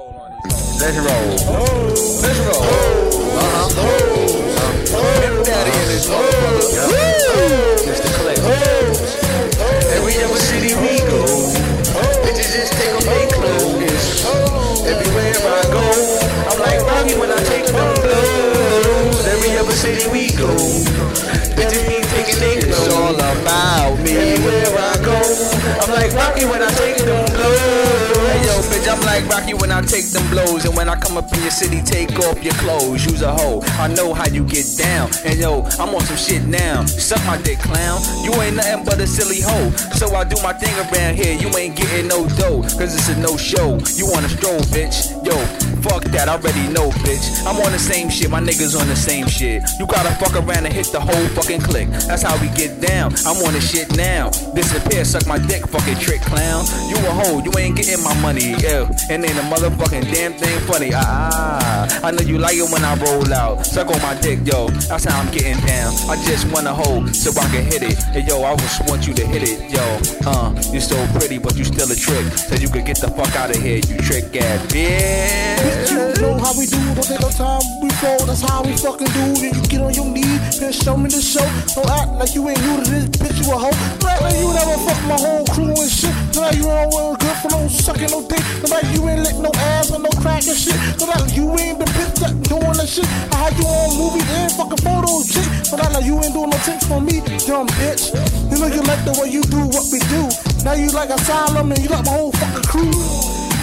Let's roll. Let's roll. Uh-huh. Big Daddy in this motherfucker. Mr. Clay. Every other city we go, bitches just take off their clothes. Everywhere I go, I'm like Rocky when I take them blows. Every other city we go, like Rocky when I take them blows. And when I come up in your city, take off your clothes. Use a hoe. I know how you get down. And yo, I'm on some shit now. Suck my dick, clown. You ain't nothing but a silly hoe. So I do my thing around here. You ain't getting no dough. Cause it's a no show. You wanna stroll, bitch. Yo, fuck that. I already know, bitch. I'm on the same shit. My niggas on the same shit. You gotta fuck around and hit the whole fucking click. That's how we get down. I'm on the shit now. Disappear, suck my dick, fucking trick clown. You a hoe. You ain't getting my money. Yeah. And ain't a motherfucking damn thing funny. Ah, I know you like it when I roll out. Suck on my dick, yo. That's how I'm getting down. I just want to hold so I can hit it. Hey, yo, I just want you to hit it, yo. Uh, you're so pretty, but you still a trick. So you could get the fuck out of here, you trick ass bitch. You know how we do, don't take no time, we roll, that's how we fucking do. Then you get on your knees, then show me the show. Don't act like you ain't new to this, bitch, you a hoe. Don't like you never fucked my whole crew and shit. Don't like you ain't well good for no sucking no dick. Don't you ain't lick no ass or no crack and shit. Don't like you ain't the bitch that doing that shit. I had you on movie and fucking photos, shit. Don't act like you ain't doing no tips for me, dumb bitch. You know you like the way you do what we do. Now you like asylum and you like my whole fucking crew.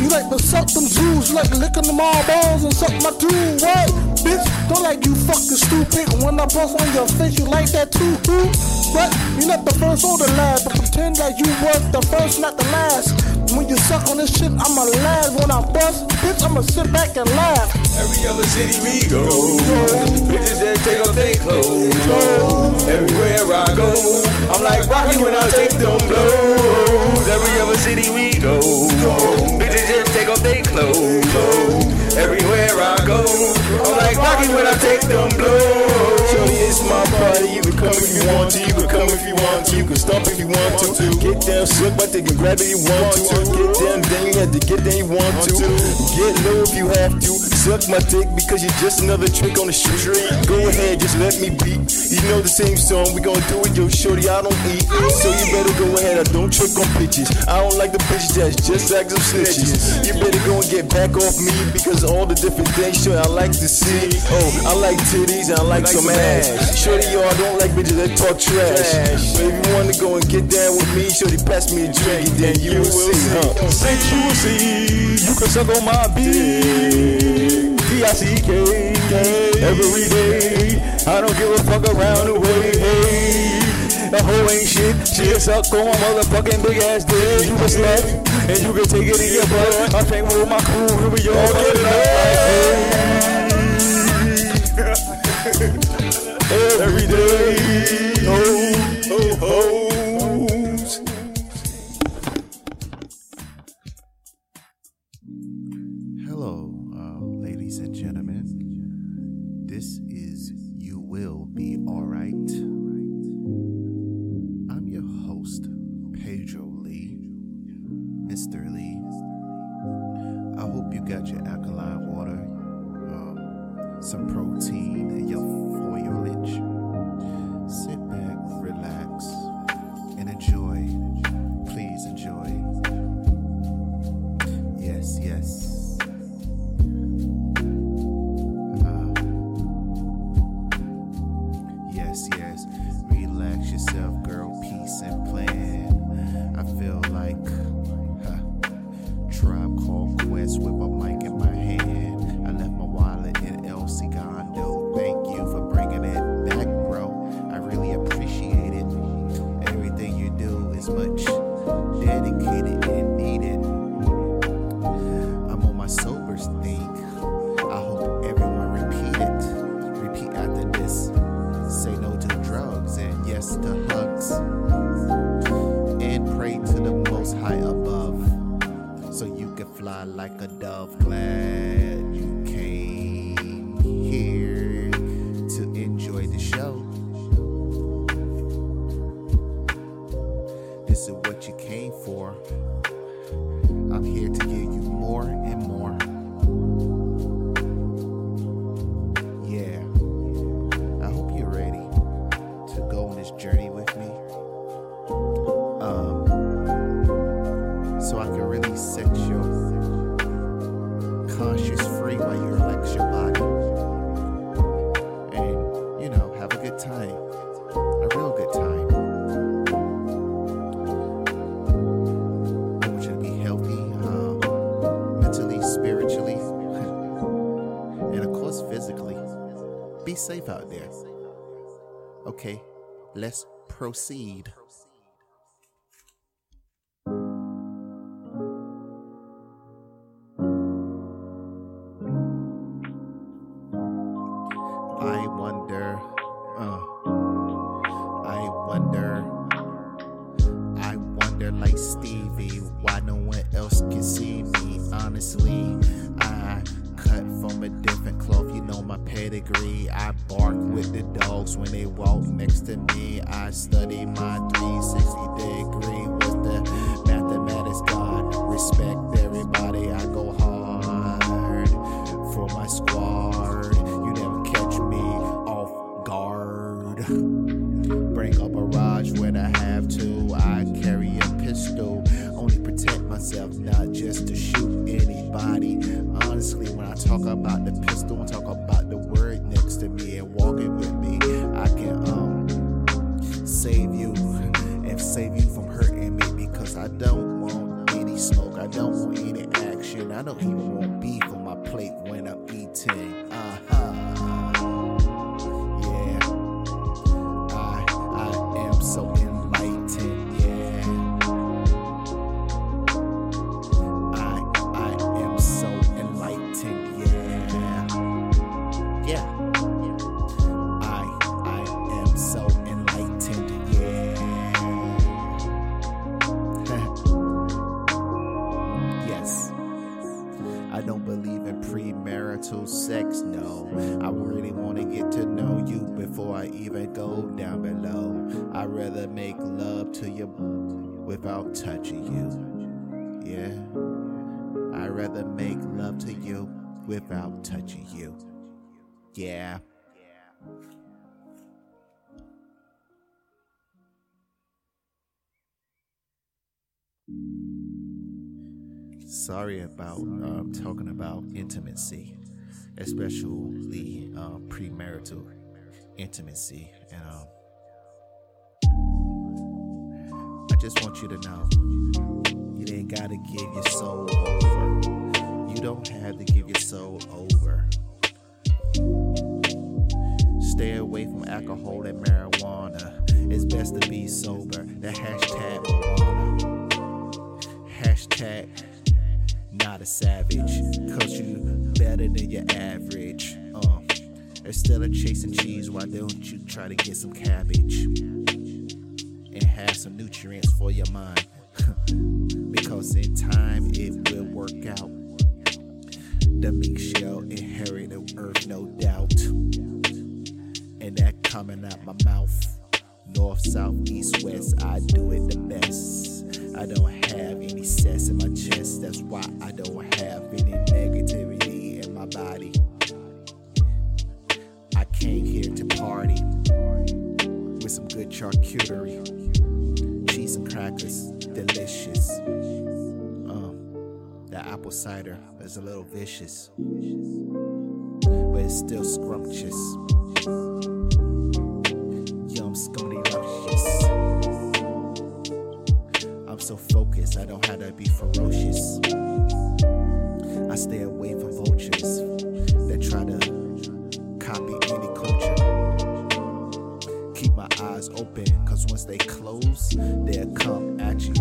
You like to suck them jewels, you like licking them all balls and suck my tool. What? Bitch, don't like you fucking stupid. When I bust on your face, you like that too. Who? What? You not the first or the last, but pretend like you was the first, not the last. When you suck on this shit, I'ma laugh. When I bust, bitch, I'ma sit back and laugh. Every other city we go, bitches just take off their clothes. Everywhere I go, I'm like Rocky when I take them blows. Every other city we go, bitches just take off their clothes. Everywhere I go, down, slick, but they can grab if you want to. Get down, then you have to get down. You want to. Get low if you have to. Suck my dick because you're just another trick on the street. Go ahead, just let me be. You know the same song. We gonna do it, yo, shorty. I don't eat, so you better go ahead. I don't trick on bitches. I don't like the bitches that's just like some snitches. You better go and get back off me because all the different things, sure, I like to see. Oh, I like titties and I like some ass. Shorty, yo, I don't like bitches that talk trash. But if you wanna go and get down with me, shorty, pass me a drink and then you will see, huh? Since you will see, you can suck on my dick. Every day. I don't give a fuck around the way. Hey, the hoe ain't shit. She'll suck on my motherfucking big ass dick. You a slut, and you can take it in your butt. I think with my crew, here we all get it up. Every day, oh, oh, hoes. Fly like a dove. Glad Okay, let's proceed. I wonder, uh, I wonder, I wonder like Stevie, why no one else can see me. Honestly, I cut from a different cloth, you know my pedigree. I bark when they walk next to me. I study my 360 degree rather make love to you without touching you. Yeah. Sorry about um, talking about intimacy, especially um, premarital intimacy. And um, just want you to know you ain't gotta give your soul over. You don't have to give your soul over. Stay away from alcohol and marijuana. It's best to be sober. The hashtag marijuana. Hashtag not a savage. Cause you better than your average. Um, instead of chasing cheese, why don't you try to get some cabbage? Have some nutrients for your mind. because in time it will work out. The meek shall inherit the earth, no doubt. And that coming out my mouth. North, south, east, west, I do it the best. I don't have any sass in my chest, that's why I don't have any negativity in my body. I came here to party some good charcuterie, cheese and crackers, delicious. Um, the apple cider is a little vicious, but it's still scrumptious. Yum, scumdiddlicious. I'm so focused, I don't have to be ferocious. I stay away from vultures that try to eyes open, cause once they close, they'll come at you.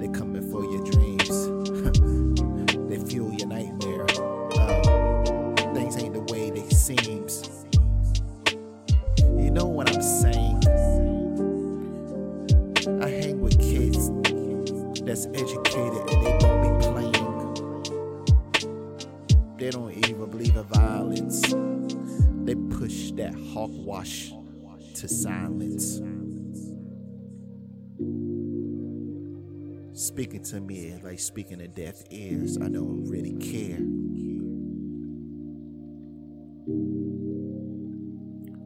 They coming for your dreams. they fuel your nightmare. Uh, things ain't the way they seems. You know what I'm saying? I hang with kids that's educated and they don't be playing. They don't even believe in violence. They push that hogwash to silence. Speaking to me like speaking to deaf ears, I don't really care.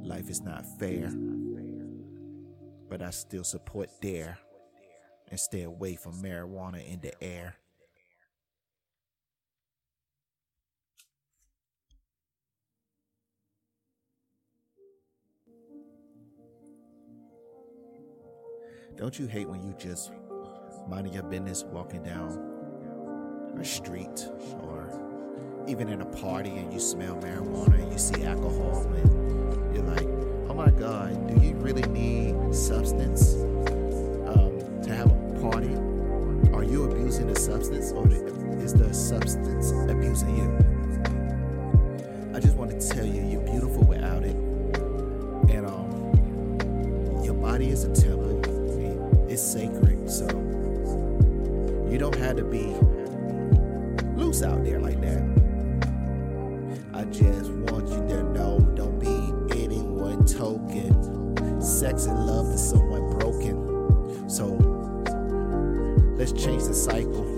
Life is not fair, but I still support DARE and stay away from marijuana in the air. Don't you hate when you just minding your business walking down a street or even in a party and you smell marijuana and you see alcohol and you're like, oh my God, do you really need substance um, to have a party? Are you abusing the substance or is the substance abusing you? I just want to tell you, you're beautiful without it. And um, your body is a temple, it's sacred. So you don't have to be loose out there like that. I just want you to know don't be anyone token. Sex and love is somewhat broken. So let's change the cycle.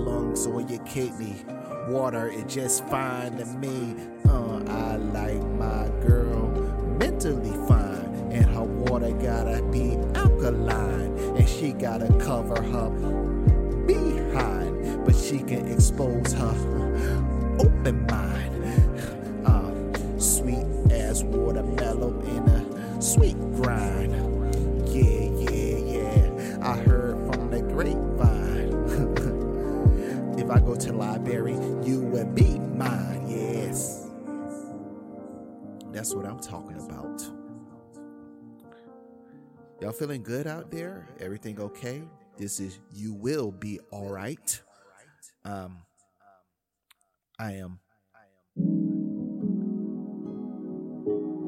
Lungs or your kidney. Water is just fine to me. Uh, I like my girl mentally fine, and her water gotta be alkaline, and she gotta cover her behind, but she can expose her open mind. Uh, sweet as watermelon in a sweet That's what I'm talking about. Y'all feeling good out there? Everything okay? This is You Will Be Alright. Um, I am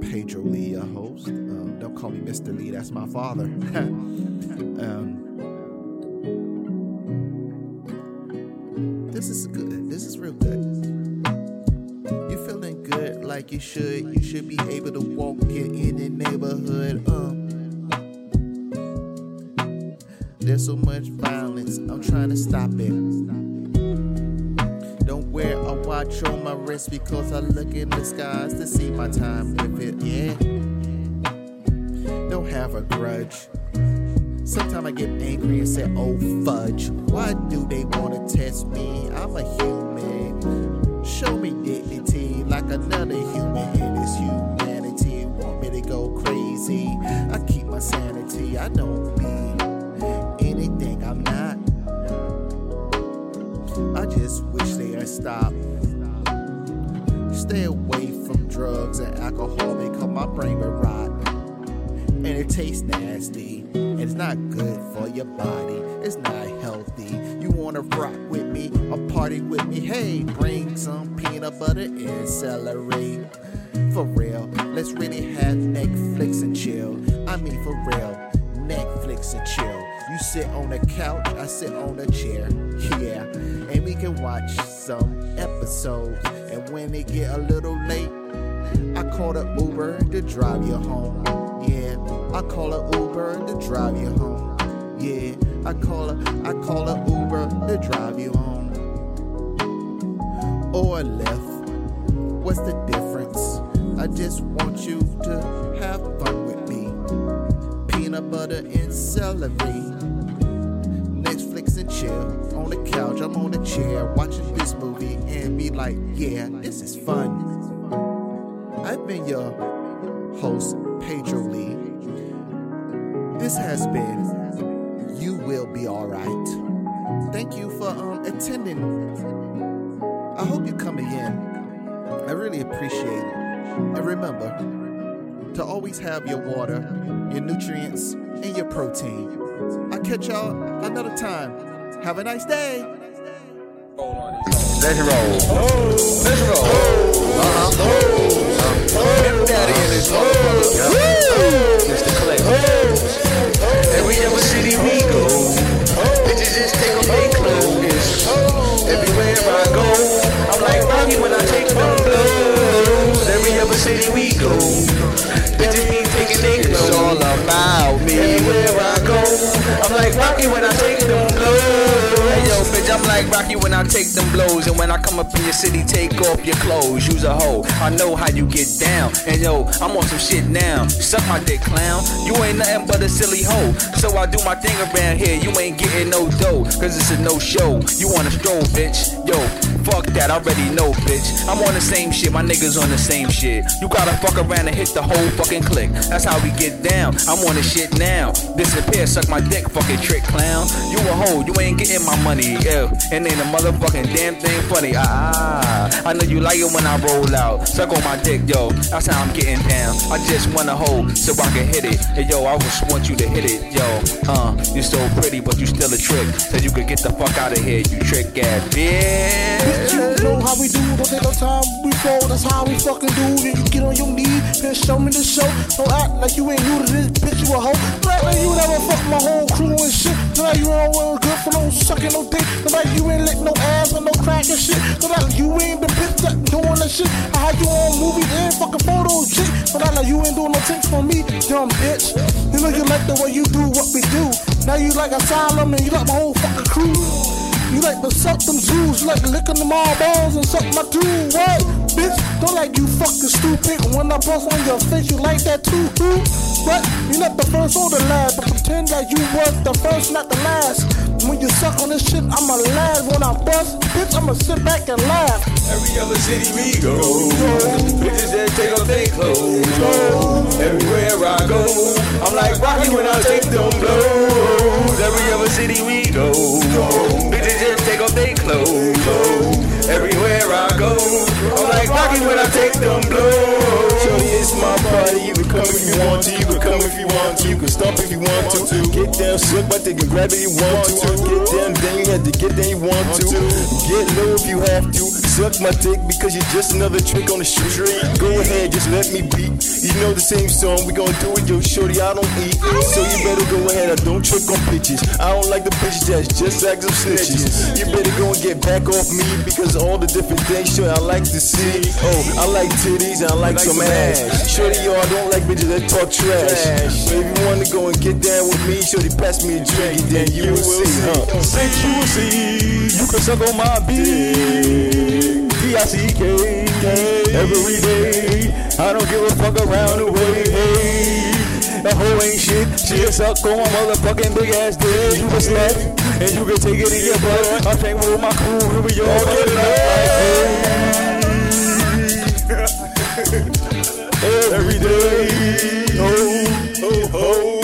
Pedro Lee, your host. Um, don't call me Mr. Lee, that's my father. um, this is good. This is real good. Like you should. You should be able to walk in any neighborhood. Um, there's so much violence. I'm trying to stop it. Don't wear a watch on my wrist because I look in the skies to see my time with it. Yeah. Don't have a grudge. Sometimes I get angry and say, oh fudge. Why do they want to test me? I'm a human. Show me dignity like another human in this humanity. Want me to go crazy? I keep my sanity. I don't be anything I'm not. I just wish they'd stop. Stay away from drugs and alcohol they because my brain will rot. And it tastes nasty. And it's not good for your body. It's not healthy. You wanna rock with me or party with me? Hey, bring some peanut butter and celery. For real, let's really have Netflix and chill. I mean for real, Netflix and chill. You sit on the couch, I sit on a chair. Yeah, and we can watch some episodes. And when it get a little late, I call the Uber to drive you home. Yeah, I call a Uber to drive you home. Yeah, I call a I call a Uber to drive you home. Or Lyft. What's the difference? I just want you to have fun with me. Peanut butter and celery. Netflix and chill on the couch. I'm on the chair watching this movie and be like, yeah, this is fun. I've been your host, Pedro Lee. This has been You Will Be Alright. Thank you for um, attending. I hope you come again. I really appreciate it. And remember to always have your water, your nutrients, and your protein. I'll catch y'all another time. Have a nice day. Roll. Let's roll. Big Daddy in this I take them blows. And when I come up in your city, take off your clothes. Use a hoe. I know how you get down. And yo, I'm on some shit now. Suck my dick, clown. You ain't nothing but a silly hoe. So I do my thing around here. You ain't getting no dough. Cause it's a no show. You wanna stroll, bitch. Yo, fuck that. I already know, bitch. I'm on the same shit. My niggas on the same shit. You gotta fuck around and hit the whole fucking click. That's how we get down. I'm on the shit now. Disappear, suck my dick, fucking trick clown. You a hoe, you ain't getting my money. Yeah. And ain't a motherfucking damn thing funny. Ah, I know you like it when I roll out. Suck on my dick, yo. That's how I'm getting down. I just want a hoe so I can hit it. Hey, yo, I just want you to hit it, yo. Uh, you're so pretty, but you still a trick. So you could get the fuck out of here, you trick ass bitch. You know how we do, don't take no time, we fall, that's how we fucking do. Then you get on your knees, then show me the show. Don't act like you ain't new to this, bitch, you a hoe. Don't act like you never fuck my whole crew and shit. Don't like you ain't well good for no sucking no dick. Don't like you ain't lick no ass or no crack and shit. Don't like you ain't been bitch that doing that shit. I had you on movies and fucking photos, shit. But I like you ain't doing no tricks for me, dumb bitch. You know you like the way you do what we do. Now you like asylum and you like my whole fucking crew. You like to suck them jewels, you like licking them all balls and suck my two. What? Bitch, don't like you fucking stupid. When I bust on your face, you like that too. Who? What? You not the first or the last, but pretend like you was the first, not the last. When you suck on this shit, I'ma laugh. When I bust, bitch, I'ma sit back and laugh. Every other city we go, bitches that take off their clothes. Everywhere I go, I'm like Rocky when I take them blows. Every other city we go, bitches just take off their clothes. Everywhere I go, I'm like Rocky when I take them blows. Shorty, it's my party. You can come if you want to. You can come if you want to. You can stomp if you want to. Get down, slick, but they can grab if you want to. Get down, then you have to get there you want to. Get low if you have to. Suck my dick because you're just another trick on the street. Go ahead, just let me be. You know the same song. We gonna do it, yo, shorty. I don't eat, so you better go ahead. I don't trick on bitches. I don't like the bitches that's just like some snitches. You better go and get back off me because all the different things, sure, I like to see. Oh, I like titties and I like some ass. Shorty, yo, I don't like bitches that talk trash. So if you wanna go and get down with me, shorty, pass me a drink, and then you will see, huh? You will see, you can suck on my dick. D-I-C-K, every day. I don't give a fuck around the way. Hey, the hoe ain't shit. She'll suck on my motherfucking big ass dick. You can slap, and you can take it in your butt. I'm taking with my crew, and we all get it up. Every day, oh, oh, oh.